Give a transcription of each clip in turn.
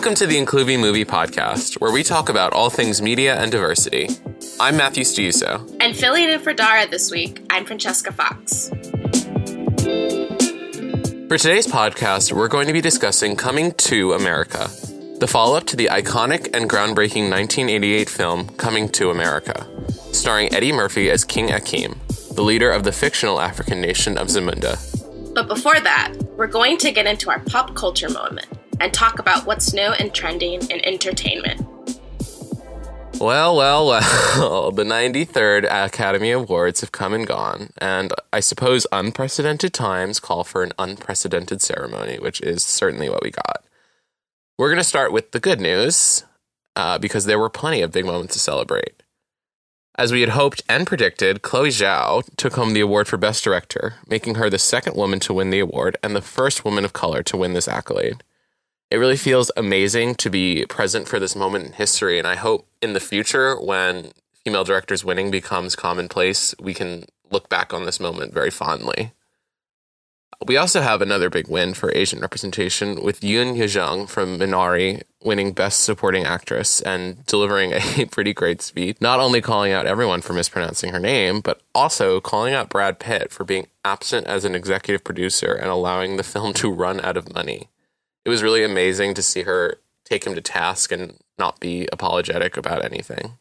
Welcome to the Incluvie Movie Podcast, where we talk about all things media and diversity. I'm Matthew Stiuso. And filling in for Dara this week, I'm Francesca Fox. For today's podcast, we're going to be discussing Coming to America, the follow up to the iconic and groundbreaking 1988 film Coming to America, starring Eddie Murphy as King Akeem, the leader of the fictional African nation of Zamunda. But before that, we're going to get into our pop culture moment and talk about what's new and trending in entertainment. Well, well, well, the 93rd Academy Awards have come and gone, and I suppose unprecedented times call for an unprecedented ceremony, which is certainly what we got. We're going to start with the good news, uh, because there were plenty of big moments to celebrate. As we had hoped and predicted, Chloe Zhao took home the award for Best Director, making her the second woman to win the award and the first woman of color to win this accolade it really feels amazing to be present for this moment in history. And I hope in the future, when female directors winning becomes commonplace, we can look back on this moment very fondly. We also have another big win for Asian representation with Yoon Yuh-jung from Minari winning Best Supporting Actress and delivering a pretty great speech, not only calling out everyone for mispronouncing her name, but also calling out Brad Pitt for being absent as an executive producer and allowing the film to run out of money it was really amazing to see her take him to task and not be apologetic about anything.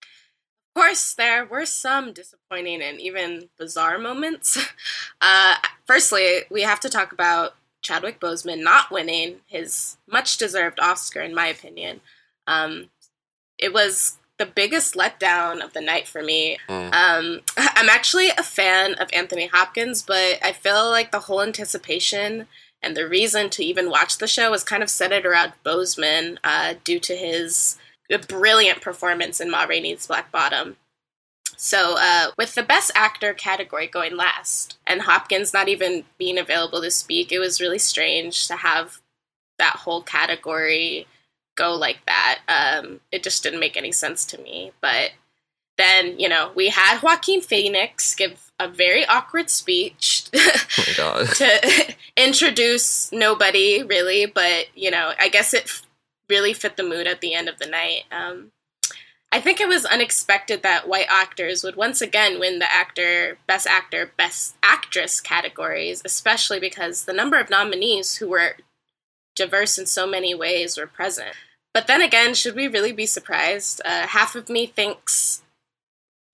Of course, there were some disappointing and even bizarre moments. Uh, firstly, we have to talk about Chadwick Boseman not winning his much deserved Oscar, in my opinion. Um, it was the biggest letdown of the night for me. Mm. Um, I'm actually a fan of Anthony Hopkins, but I feel like the whole anticipation and the reason to even watch the show was kind of centered around Boseman uh, due to his brilliant performance in Ma Rainey's Black Bottom. So, uh, with the Best Actor category going last, and Hopkins not even being available to speak, it was really strange to have that whole category go like that. Um, it just didn't make any sense to me. But then, you know, we had Joaquin Phoenix give a very awkward speech oh to introduce nobody really, but you know, I guess it f- really fit the mood at the end of the night. Um, I think it was unexpected that white actors would once again win the actor, best actor, best actress categories, especially because the number of nominees who were diverse in so many ways were present. But then again, should we really be surprised? Uh, half of me thinks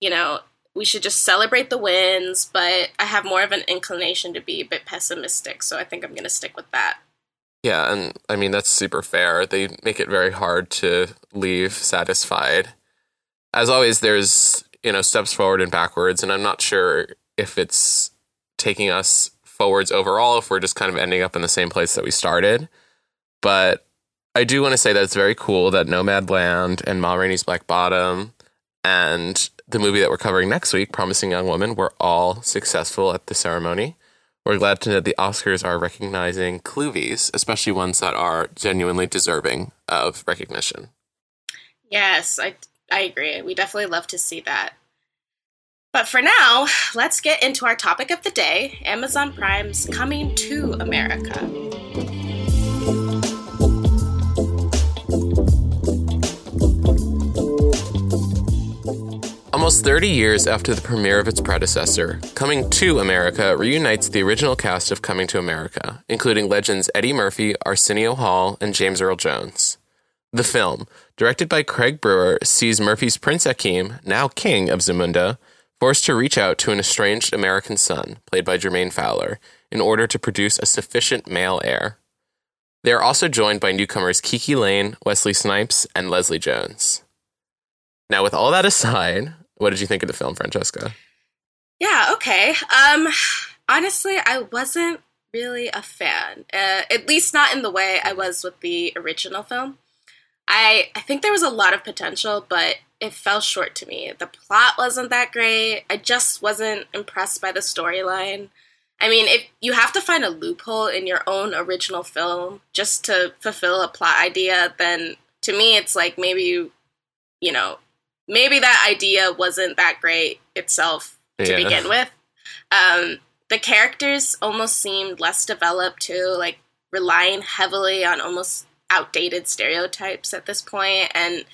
you know, we should just celebrate the wins, but I have more of an inclination to be a bit pessimistic, so I think I'm going to stick with that. Yeah, and I mean, that's super fair. They make it very hard to leave satisfied. As always, there's, you know, steps forward and backwards, and I'm not sure if it's taking us forwards overall, if we're just kind of ending up in the same place that we started. But I do want to say that it's very cool that Nomadland and Ma Rainey's Black Bottom and the movie that we're covering next week, Promising Young Woman, were all successful at the ceremony. We're glad to know that the Oscars are recognizing Cluvies, especially ones that are genuinely deserving of recognition. Yes, I, I agree. We definitely love to see that. But for now, let's get into our topic of the day Amazon Prime's Coming to America. Almost 30 years after the premiere of its predecessor, Coming to America reunites the original cast of Coming to America, including legends Eddie Murphy, Arsenio Hall, and James Earl Jones. The film, directed by Craig Brewer, sees Murphy's Prince Akeem, now king of Zamunda, forced to reach out to an estranged American son, played by Jermaine Fowler, in order to produce a sufficient male heir. They are also joined by newcomers KiKi Layne, Wesley Snipes, and Leslie Jones. Now, with all that aside, what did you think of the film, Francesca? Yeah, okay. Um, honestly, I wasn't really a fan. Uh, at least not in the way I was with the original film. I I think there was a lot of potential, but it fell short to me. The plot wasn't that great. I just wasn't impressed by the storyline. I mean, if you have to find a loophole in your own original film just to fulfill a plot idea, then to me it's like maybe you you know, maybe that idea wasn't that great itself to yeah. begin with. Um, the characters almost seemed less developed too, like relying heavily on almost outdated stereotypes at this point and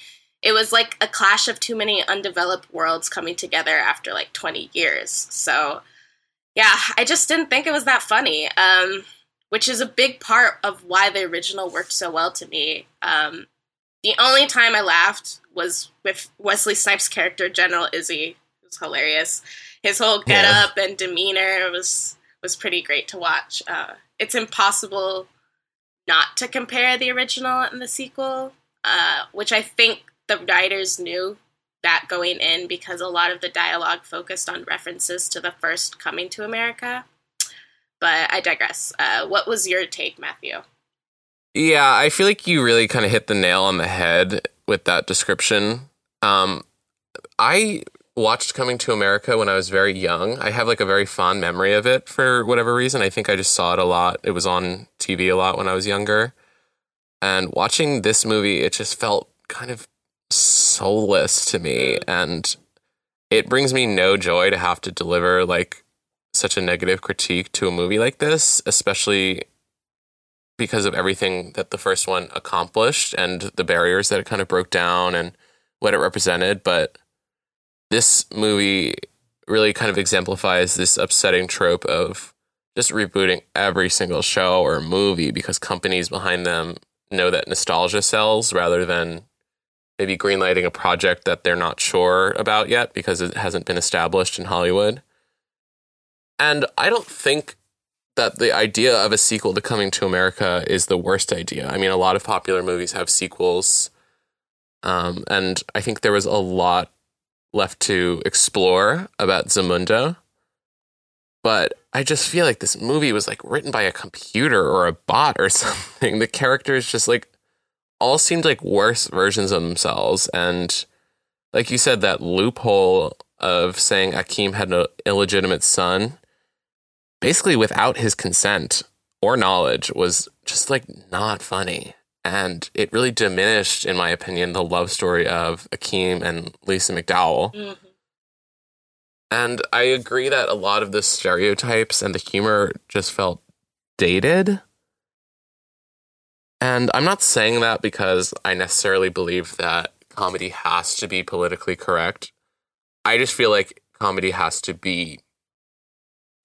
it was like a clash of too many undeveloped worlds coming together after like 20 years. So yeah, I just didn't think it was that funny. Um, which is a big part of why the original worked so well to me. Um, the only time I laughed was with Wesley Snipes' character, General Izzy. It was hilarious. His whole get up yeah. and demeanor was was pretty great to watch. Uh, it's impossible not to compare the original and the sequel, uh, which I think the writers knew that going in because a lot of the dialogue focused on references to the first coming to America. But I digress. Uh, what was your take, Matthew? Yeah, I feel like you really kind of hit the nail on the head with that description. Um, I watched Coming to America when I was very young. I have like a very fond memory of it for whatever reason. I think I just saw it a lot. It was on TV a lot when I was younger. And watching this movie, it just felt kind of soulless to me. And it brings me no joy to have to deliver like such a negative critique to a movie like this, especially because of everything that the first one accomplished and the barriers that it kind of broke down and what it represented. But this movie really kind of exemplifies this upsetting trope of just rebooting every single show or movie because companies behind them know that nostalgia sells rather than maybe greenlighting a project that they're not sure about yet because it hasn't been established in Hollywood. And I don't think that the idea of a sequel to Coming to America is the worst idea. I mean, a lot of popular movies have sequels. Um, and I think there was a lot left to explore about Zamunda. But I just feel like this movie was like written by a computer or a bot or something. The characters just like all seemed like worse versions of themselves. And like you said, that loophole of saying Akeem had an illegitimate son basically without his consent or knowledge was just like not funny. And it really diminished, in my opinion, the love story of Akeem and Lisa McDowell. Mm-hmm. And I agree that a lot of the stereotypes and the humor just felt dated. And I'm not saying that because I necessarily believe that comedy has to be politically correct. I just feel like comedy has to be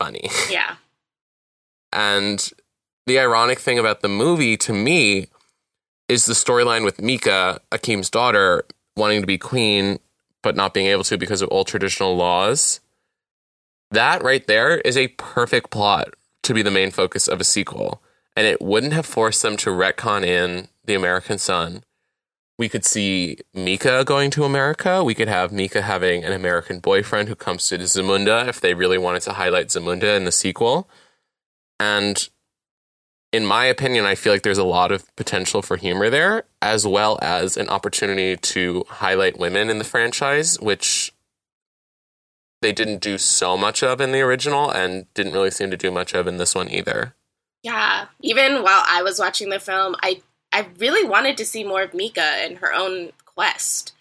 funny. Yeah. and the ironic thing about the movie to me is the storyline with Meeka, Akeem's daughter, wanting to be queen but not being able to because of old traditional laws. That right there is a perfect plot to be the main focus of a sequel. And it wouldn't have forced them to retcon in the American son we could see Meeka going to America. We could have Meeka having an American boyfriend who comes to Zamunda if they really wanted to highlight Zamunda in the sequel. And in my opinion, I feel like there's a lot of potential for humor there, as well as an opportunity to highlight women in the franchise, which they didn't do so much of in the original and didn't really seem to do much of in this one either. Yeah, even while I was watching the film, I I really wanted to see more of Meeka and her own quest.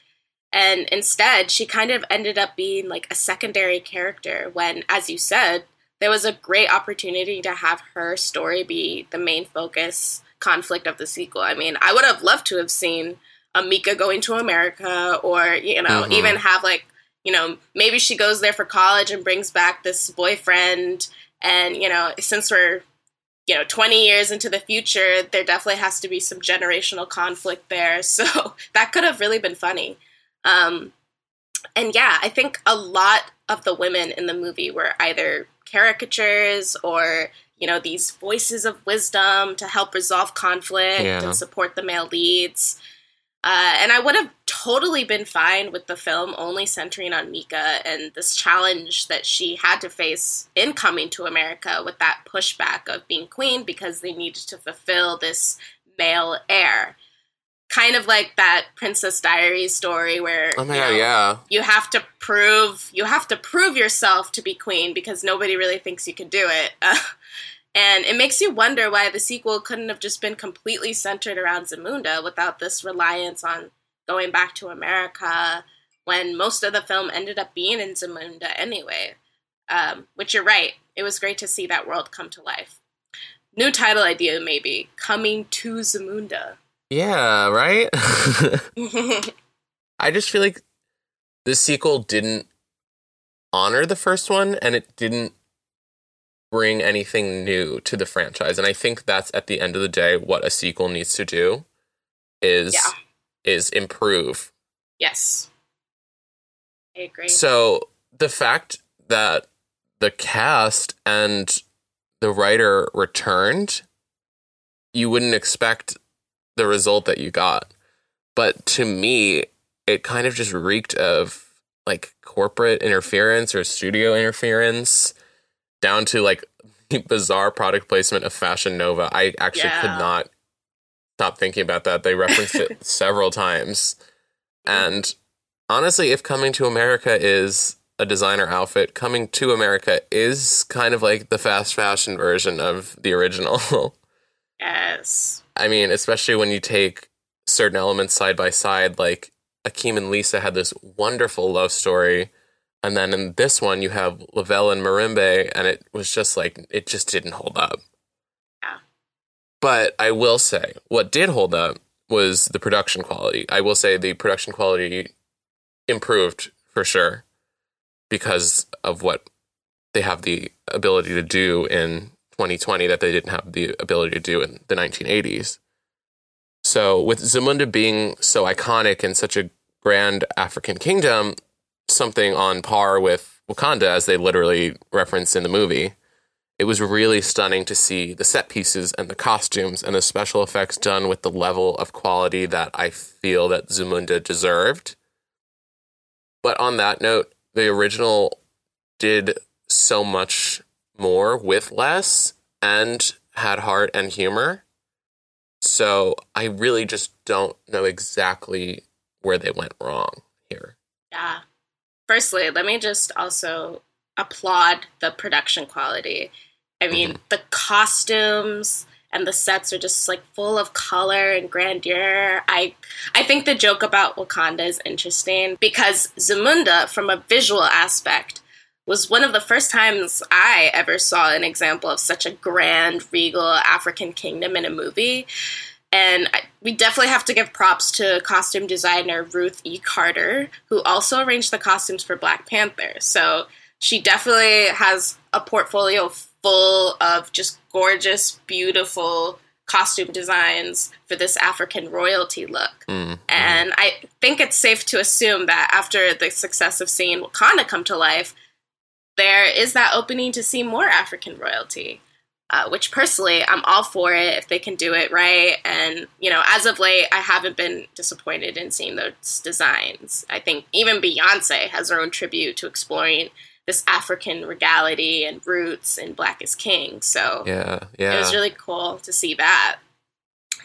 And instead, she kind of ended up being like a secondary character when, as you said, there was a great opportunity to have her story be the main focus conflict of the sequel. I mean, I would have loved to have seen a Meeka going to America or, you know, mm-hmm. even have like, you know, maybe she goes there for college and brings back this boyfriend. And, you know, since we're you know 20 years into the future there definitely has to be some generational conflict there. So that could have really been funny. Um, and yeah i think a lot of the women in the movie were either caricatures or you know these voices of wisdom to help resolve conflict yeah. and support the male leads uh, and I would have totally been fine with the film only centering on Meeka and this challenge that she had to face in coming to America with that pushback of being queen because they needed to fulfill this male heir. Kind of like that Princess Diaries story where oh my you, know, yeah. you have to prove you have to prove yourself to be queen because nobody really thinks you can do it. Uh, And it makes you wonder why the sequel couldn't have just been completely centered around Zamunda without this reliance on going back to America when most of the film ended up being in Zamunda anyway. Um, which you're right, it was great to see that world come to life. New title idea, maybe Coming to Zamunda. Yeah, right? I just feel like the sequel didn't honor the first one and it didn't bring anything new to the franchise. And I think that's at the end of the day what a sequel needs to do is Yeah. is improve. yes. I agree. So the fact that the cast and the writer returned, you wouldn't expect the result that you got. But to me, it kind of just reeked of like corporate interference or studio interference down to like bizarre product placement of Fashion Nova. I actually Yeah. could not stop thinking about that. They referenced it several times. And honestly, if coming to America is a designer outfit, coming to America is kind of like the fast fashion version of the original. yes. I mean, especially when you take certain elements side by side, like Akeem and Lisa had this wonderful love story. And then in this one, you have Lavelle and Mirembe, and it was just like, it just didn't hold up. Yeah. But I will say, what did hold up was the production quality. I will say the production quality improved for sure because of what they have the ability to do in 2020 that they didn't have the ability to do in the 1980s. So, with Zamunda being so iconic and such a grand African kingdom, something on par with Wakanda, as they literally reference in the movie, it was really stunning to see the set pieces and the costumes and the special effects done with the level of quality that I feel that Zamunda deserved. But on that note, the original did so much more with less and had heart and humor. So I really just don't know exactly where they went wrong here. Yeah. Firstly, let me just also applaud the production quality. I mean, the costumes and the sets are just like full of color and grandeur. I I think the joke about Wakanda is interesting because Zamunda from a visual aspect was one of the first times I ever saw an example of such a grand regal African kingdom in a movie. And I, we definitely have to give props to costume designer Ruth E. Carter, who also arranged the costumes for Black Panther. So she definitely has a portfolio full of just gorgeous, beautiful costume designs for this African royalty look. Mm. And I think it's safe to assume that after the success of seeing Wakanda come to life, there is that opening to see more African royalty uh, which personally I'm all for it if they can do it right. And you know, as of late, I haven't been disappointed in seeing those designs. I think even Beyonce has her own tribute to exploring this African regality and roots in Black is King. So Yeah, yeah. it was really cool to see that.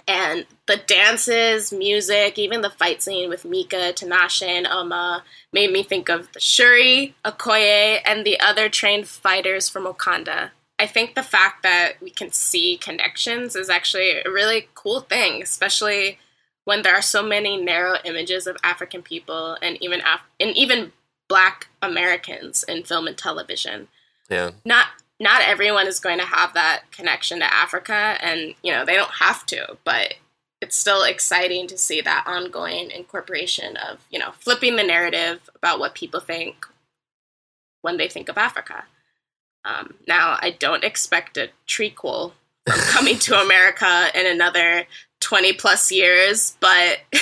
And the dances, music, even the fight scene with Meeka, Tinashe, and Omma made me think of the Shuri, Okoye, and the other trained fighters from Wakanda. I think the fact that we can see connections is actually a really cool thing, especially when there are so many narrow images of African people and even Af- and even Black Americans in film and television yeah. not not everyone is going to have that connection to Africa and you know they don't have to but it's still exciting to see that ongoing incorporation of you know flipping the narrative about what people think when they think of Africa um, now I don't expect a trequel from coming to America in another 20 plus years but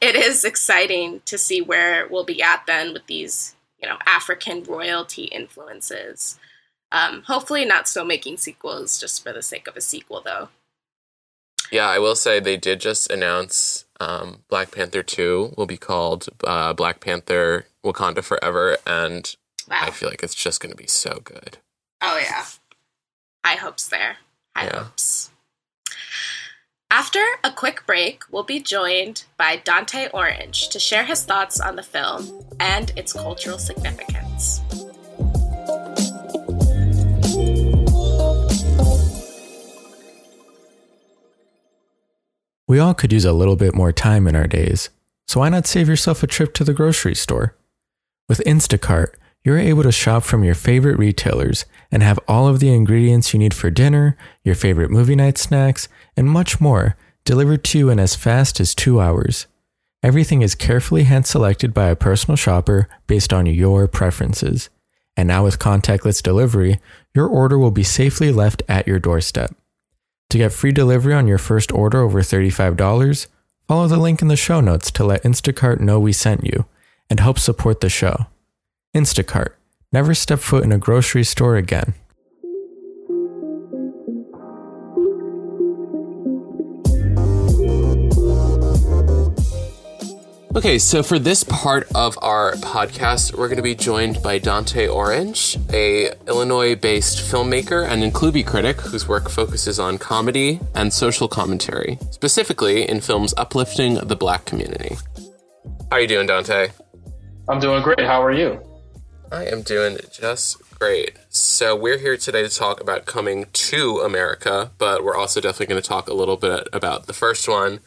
it is exciting to see where we'll be at then with these you know African royalty influences um, hopefully, not still making sequels just for the sake of a sequel, though. Yeah, I will say they did just announce um, Black Panther 2 will be called uh, Black Panther Wakanda Forever, and Wow. I feel like it's just going to be so good. Oh, yeah. High hopes there. High Yeah. hopes. After a quick break, we'll be joined by Dante Orange to share his thoughts on the film and its cultural significance. We all could use a little bit more time in our days, so why not save yourself a trip to the grocery store? With Instacart, you're able to shop from your favorite retailers and have all of the ingredients you need for dinner, your favorite movie night snacks, and much more delivered to you in as fast as two hours. Everything is carefully hand selected by a personal shopper based on your preferences. And now, with contactless delivery, your order will be safely left at your doorstep. To get free delivery on your first order over $35, follow the link in the show notes to let Instacart know we sent you and help support the show. Instacart. Never step foot in a grocery store again. Okay, so for this part of our podcast, we're going to be joined by Dante Orange, a Illinois-based filmmaker and Incluvie critic whose work focuses on comedy and social commentary, specifically in films uplifting the black community. How are you doing, Dante? I'm doing great. How are you? I am doing just great. So we're here today to talk about coming to America, but we're also definitely going to talk a little bit about the first one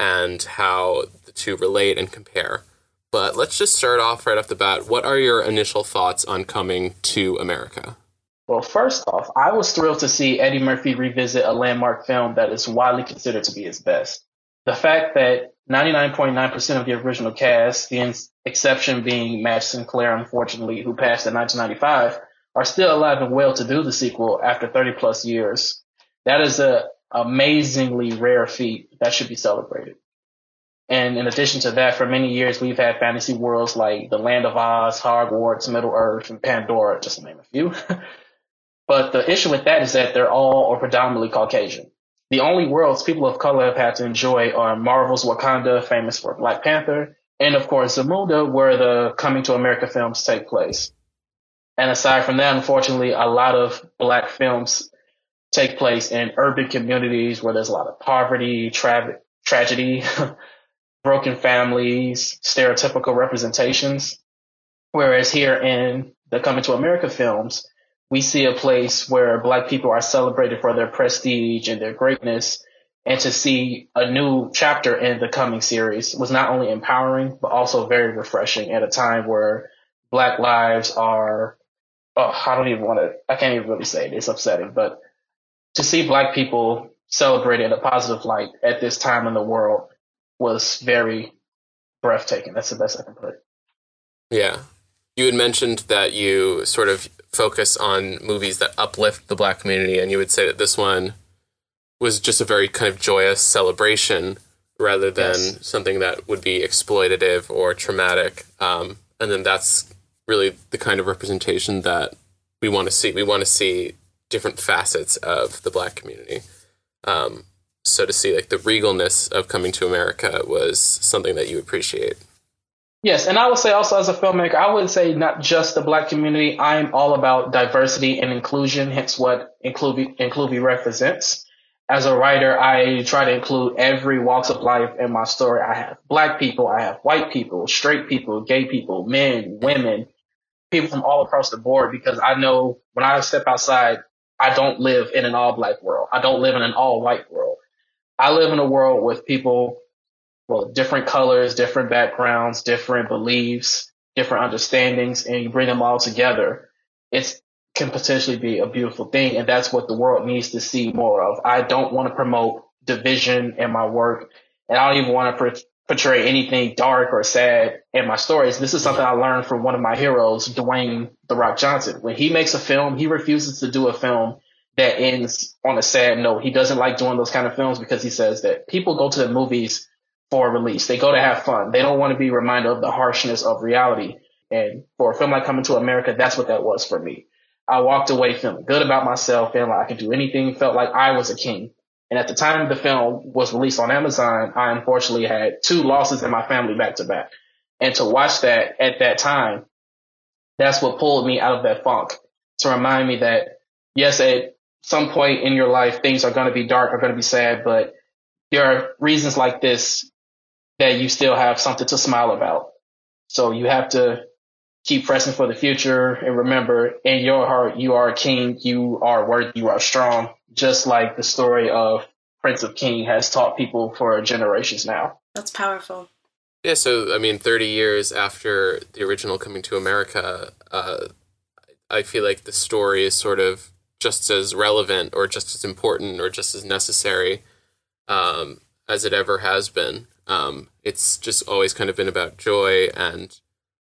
and how the two relate and compare. But let's just start off right off the bat. What are your initial thoughts on coming to America? Well, first off, I was thrilled to see Eddie Murphy revisit a landmark film that is widely considered to be his best. The fact that 99.9% of the original cast, the exception being Madge Sinclair, unfortunately, who passed in 1995, are still alive and well to do the sequel after 30 plus years. That is a amazingly rare feat that should be celebrated. And in addition to that, for many years, we've had fantasy worlds like the Land of Oz, Hogwarts, Middle Earth, and Pandora, just to name a few. but the issue with that is that they're all or predominantly Caucasian. The only worlds people of color have had to enjoy are Marvel's Wakanda, famous for Black Panther, and of course Zamunda, where the Coming to America films take place. And aside from that, unfortunately, a lot of black films take place in urban communities where there's a lot of poverty, tra- tragedy, broken families, stereotypical representations. Whereas here in the Coming to America films, we see a place where black people are celebrated for their prestige and their greatness. And to see a new chapter in the coming series was not only empowering, but also very refreshing at a time where black lives are, oh, I don't even want to, I can't even really say it. It's upsetting, but to see black people celebrated in a positive light at this time in the world was very breathtaking. That's the best I can put it. Yeah. You had mentioned that you sort of focus on movies that uplift the black community, and you would say that this one was just a very kind of joyous celebration rather than yes. something that would be exploitative or traumatic. Um, and then that's really the kind of representation that we want to see. We want to see different facets of the black community. Um, so to see like the regalness of coming to America was something that you appreciate. Yes, and I would say also as a filmmaker, I would say not just the black community. I am all about diversity and inclusion, hence what Incluvie, represents. As a writer, I try to include every walks of life in my story. I have black people, I have white people, straight people, gay people, men, women, people from all across the board because I know when I step outside, I don't live in an all black world. I don't live in an all white world. I live in a world with people, well, different colors, different backgrounds, different beliefs, different understandings, and you bring them all together. It can potentially be a beautiful thing. And that's what the world needs to see more of. I don't want to promote division in my work. And I don't even want to portray anything dark or sad in my stories. This is something I learned from one of my heroes, Dwayne The Rock Johnson. When he makes a film, he refuses to do a film that ends on a sad note. He doesn't like doing those kind of films because he says that people go to the movies for release. They go to have fun. They don't want to be reminded of the harshness of reality. And for a film like Coming to America, that's what that was for me. I walked away feeling good about myself, feeling like I could do anything, felt like I was a king. And at the time the film was released on Amazon, I unfortunately had two losses in my family back to back. And to watch that at that time, that's what pulled me out of that funk to remind me that yes, at some point in your life, things are going to be dark, are going to be sad, but there are reasons like this that you still have something to smile about. So you have to keep pressing for the future and remember in your heart, you are a king, you are worthy, you are strong just like the story of Prince Akeem has taught people for generations now. That's powerful. Yeah, so I mean, 30 years after the original Coming to America, uh, I feel like the story is sort of just as relevant or just as important or just as necessary. Um, as it ever has been. Um, it's just always kind of been about joy and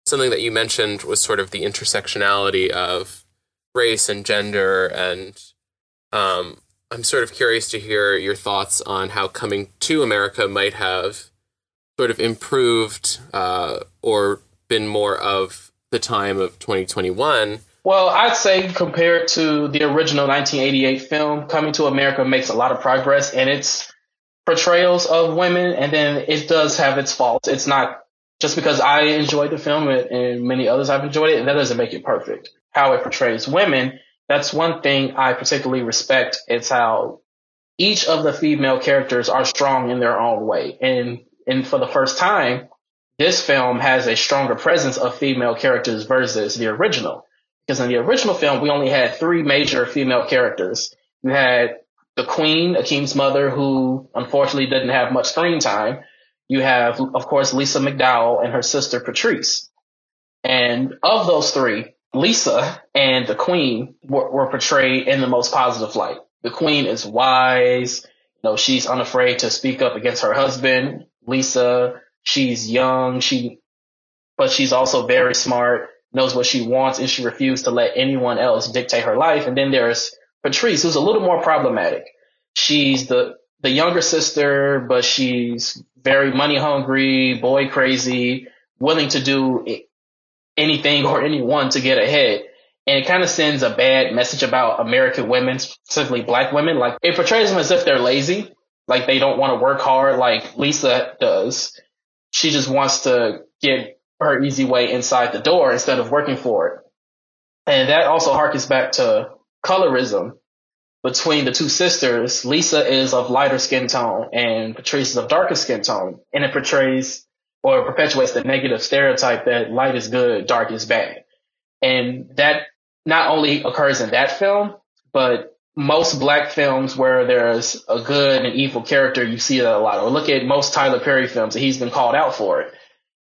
something that you mentioned was sort of the intersectionality of race and gender and um, i'm sort of curious to hear your thoughts on how coming to america might have sort of improved uh, or been more of the time of 2021 well, I'd say compared to the original 1988 film, Coming to America makes a lot of progress and its portrayals of women, and then it does have its faults. It's not just because I enjoyed the film and many others have enjoyed it, that doesn't make it perfect. How it portrays women, that's one thing I particularly respect. It's how each of the female characters are strong in their own way. And, and for the first time, this film has a stronger presence of female characters versus the original. Because in the original film, we only had three major female characters. We had the queen, Akeem's mother, who unfortunately didn't have much screen time. You have, of course, Lisa McDowell and her sister Patrice. And of those three, Lisa and the queen were, were portrayed in the most positive light. The queen is wise. You know, she's unafraid to speak up against her husband. Lisa, she's young. She, but she's also very smart, knows what she wants, and she refused to let anyone else dictate her life. And then there's Patrice, who's a little more problematic. She's the the younger sister, but she's very money hungry, boy crazy, willing to do anything or anyone to get ahead. And it kind of sends a bad message about American women, specifically black women. Like it portrays them as if they're lazy, like they don't want to work hard like Lisa does. She just wants to get her easy way inside the door instead of working for it. And that also harkens back to colorism between the two sisters, Lisa is of lighter skin tone and Patrice is of darker skin tone. And it portrays or perpetuates the negative stereotype that light is good, dark is bad. And that not only occurs in that film, but most black films where there's a good and evil character, you see that a lot. Or look at most Tyler Perry films and he's been called out for it.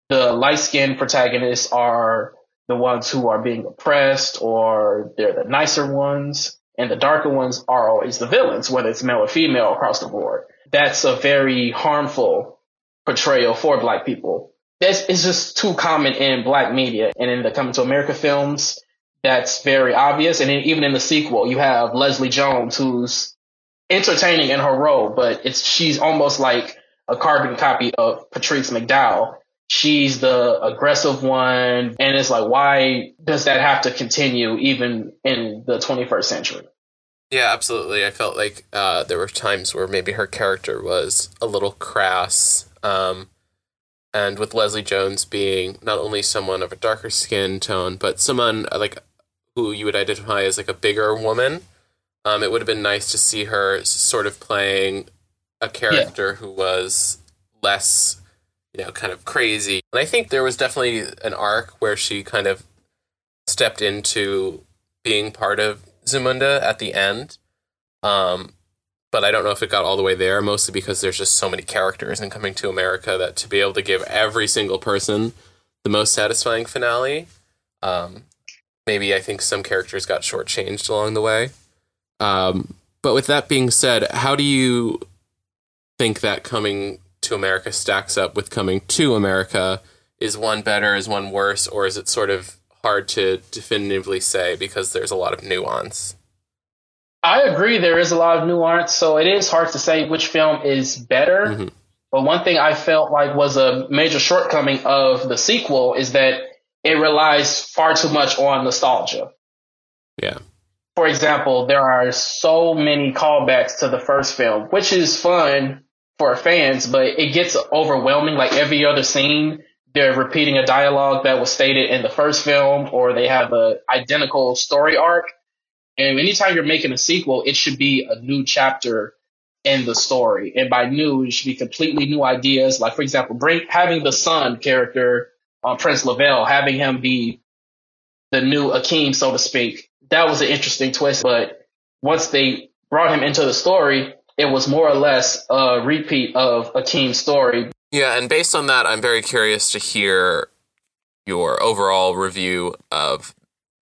The light skinned protagonists are the ones who are being oppressed or they're the nicer ones and the darker ones are always the villains, whether it's male or female across the board. That's a very harmful portrayal for black people. That's it's just too common in black media and in the Coming to America films. That's very obvious. And even in the sequel, you have Leslie Jones, who's entertaining in her role, but it's she's almost like a carbon copy of Patrice McDowell. She's the aggressive one, and it's like, why does that have to continue even in the 21st century? Yeah, absolutely. I felt like uh, there were times where maybe her character was a little crass. Um, and with Leslie Jones being not only someone of a darker skin tone, but someone uh, like who you would identify as like a bigger woman, um, it would have been nice to see her sort of playing a character yeah. who was less, you know, kind of crazy. And I think there was definitely an arc where she kind of stepped into being part of Zamunda at the end. Um, but I don't know if it got all the way there, mostly because there's just so many characters in Coming to America that to be able to give every single person the most satisfying finale, um, maybe I think some characters got shortchanged along the way. Um, but with that being said, how do you think that Coming to America stacks up with Coming to America? Is one better? Is one worse? Or is it sort of hard to definitively say because there's a lot of nuance. I agree, there is a lot of nuance, so it is hard to say which film is better. Mm-hmm. But one thing I felt like was a major shortcoming of the sequel is that it relies far too much on nostalgia. Yeah. For example, there are so many callbacks to the first film, which is fun for fans, but it gets overwhelming. Like every other scene, they're repeating a dialogue that was stated in the first film or they have a identical story arc. And anytime you're making a sequel, it should be a new chapter in the story. And by new, it should be completely new ideas. Like, for example, bring, having the son character, uh, Prince Lavelle, having him be the new Akeem, so to speak. That was an interesting twist. But once they brought him into the story, it was more or less a repeat of Akeem's story. Yeah, and based on that, I'm very curious to hear your overall review of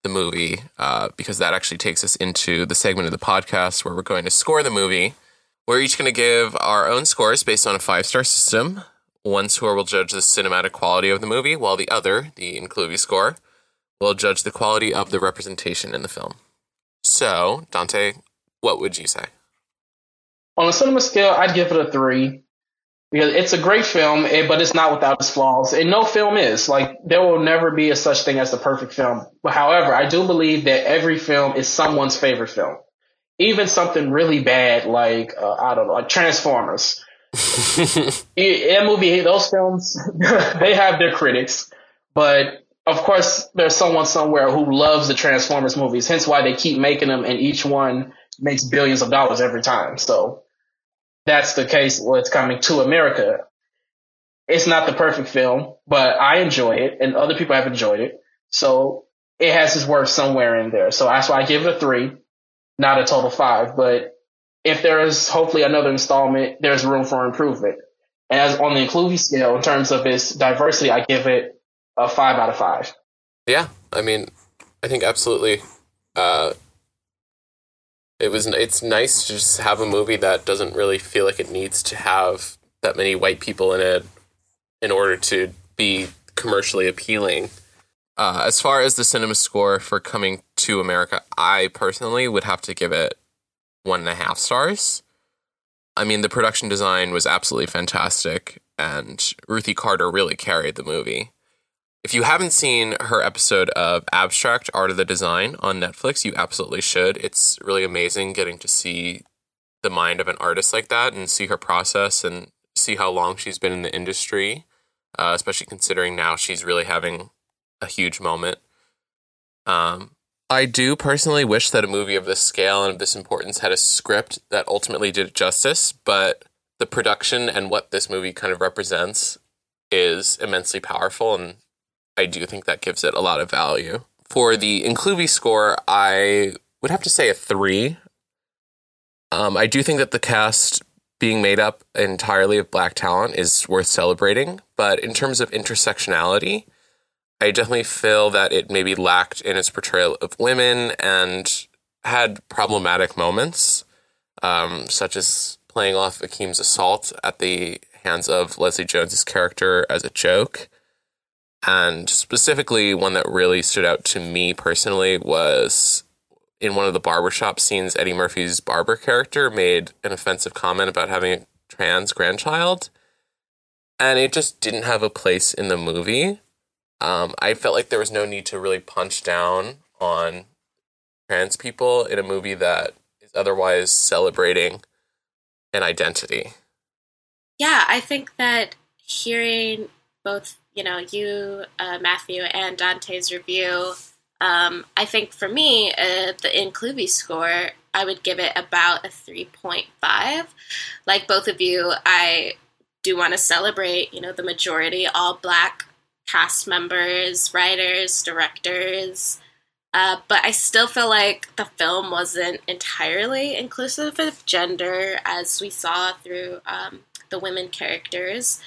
the movie uh, because that actually takes us into the segment of the podcast where we're going to score the movie. We're each going to give our own scores based on a five star system. One score will judge the cinematic quality of the movie, while the other, the Incluvie score, will judge the quality of the representation in the film. So, Dante, what would you say? On a cinema scale, I'd give it a three because it's a great film, eh, but it's not without its flaws. And no film is like there will never be a such thing as the perfect film. But however, I do believe that every film is someone's favorite film. Even something really bad like uh, I don't know, like Transformers. that movie, those films, they have their critics, but of course, there's someone somewhere who loves the Transformers movies. Hence why they keep making them, and each one makes billions of dollars every time. So that's the case what's coming to America. It's not the perfect film, but I enjoy it and other people have enjoyed it. So it has its worth somewhere in there. So that's why I give it a three, not a total five. But if there is hopefully another installment, there's room for improvement. As on the Incluvie scale, in terms of its diversity, I give it a five out of five. Yeah, I mean, I think absolutely. Uh, it was it's nice to just have a movie that doesn't really feel like it needs to have that many white people in it in order to be commercially appealing. Uh, as far as the cinema score for coming to America, I personally would have to give it one and a half stars. I mean, the production design was absolutely fantastic, and Ruthie Carter really carried the movie. If you haven't seen her episode of Abstract Art of the Design on Netflix, you absolutely should. It's really amazing getting to see the mind of an artist like that and see her process and see how long she's been in the industry, uh, especially considering now she's really having a huge moment. Um, I do personally wish that a movie of this scale and of this importance had a script that ultimately did it justice, but the production and what this movie kind of represents is immensely powerful and I do think that gives it a lot of value. For the Incluvie score, I would have to say a three. Um, I do think that the cast being made up entirely of black talent is worth celebrating, but in terms of intersectionality, I definitely feel that it maybe lacked in its portrayal of women and had problematic moments, um, such as playing off Akeem's assault at the hands of Leslie Jones's character as a joke. And specifically, one that really stood out to me personally was in one of the barbershop scenes, Eddie Murphy's barber character made an offensive comment about having a trans grandchild. And it just didn't have a place in the movie. Um, I felt like there was no need to really punch down on trans people in a movie that is otherwise celebrating an identity. Yeah, I think that hearing both you know, you, uh, Matthew, and Dante's review. Um, I think for me, uh, the Incluvie score, I would give it about a 3.5. Like both of you, I do want to celebrate, you know, the majority all black cast members, writers, directors. Uh, but I still feel like the film wasn't entirely inclusive of gender, as we saw through um, the women characters.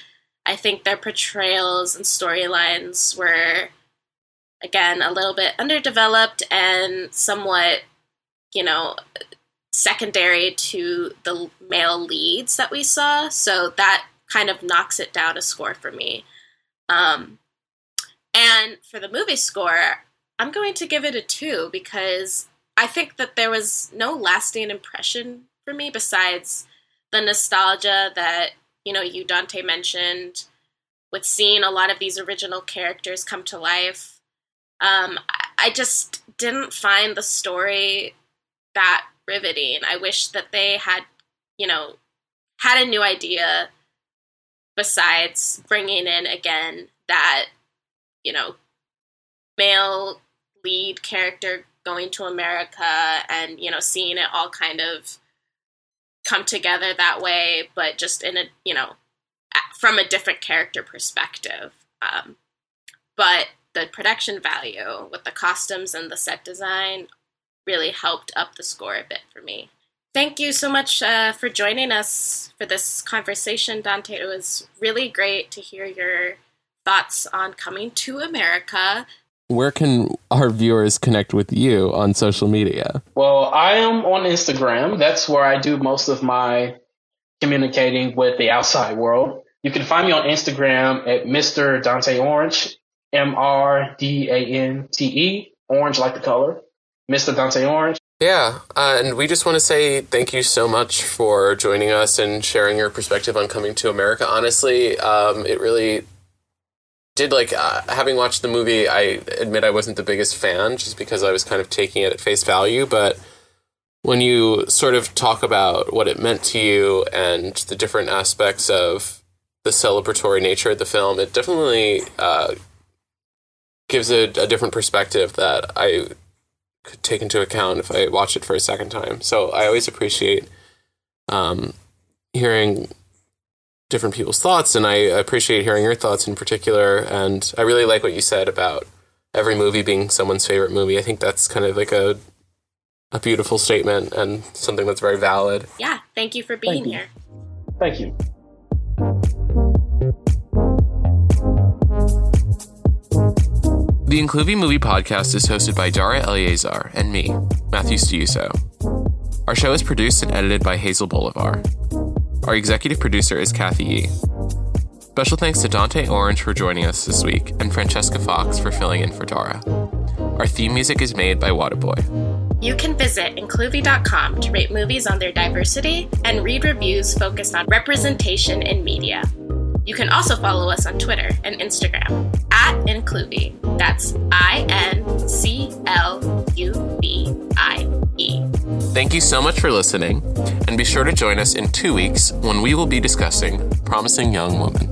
I think their portrayals and storylines were, again, a little bit underdeveloped and somewhat, you know, secondary to the male leads that we saw. So that kind of knocks it down a score for me. Um, and for the movie score, I'm going to give it a two because I think that there was no lasting impression for me besides the nostalgia that you know, you Dante mentioned with seeing a lot of these original characters come to life. Um, I just didn't find the story that riveting. I wish that they had, you know, had a new idea besides bringing in again that, you know, male lead character going to America and, you know, seeing it all kind of come together that way, but just in a you know from a different character perspective. Um, but the production value with the costumes and the set design really helped up the score a bit for me. Thank you so much uh, for joining us for this conversation, Dante. It was really great to hear your thoughts on coming to America where can our viewers connect with you on social media? Well, I am on Instagram. That's where I do most of my communicating with the outside world. You can find me on Instagram at Mr. Dante Orange, M R D A N T E, orange like the color, Mr. Dante Orange. Yeah, uh, and we just want to say thank you so much for joining us and sharing your perspective on coming to America. Honestly, um, it really did like uh, having watched the movie. I admit I wasn't the biggest fan, just because I was kind of taking it at face value. But when you sort of talk about what it meant to you and the different aspects of the celebratory nature of the film, it definitely uh, gives a, a different perspective that I could take into account if I watch it for a second time. So I always appreciate um, hearing different people's thoughts, and I appreciate hearing your thoughts in particular. And I really like what you said about every movie being someone's favorite movie. I think that's kind of like a a beautiful statement and something that's very valid. Yeah, thank you for being Thank you. here. Thank you. The Incluvie Movie Podcast is hosted by Dara Eleazar and me, Matthew Stiuso. Our show is produced and edited by Hazel Bolivar. Our executive producer is Kathy Yee. Special thanks to Dante Orange for joining us this week and Francesca Fox for filling in for Dara. Our theme music is made by Waterboy. You can visit incluvie.com to rate movies on their diversity and read reviews focused on representation in media. You can also follow us on Twitter and Instagram at Incluvie. That's I N C L U. Thank you so much for listening, and be sure to join us in two weeks when we will be discussing Promising Young Woman.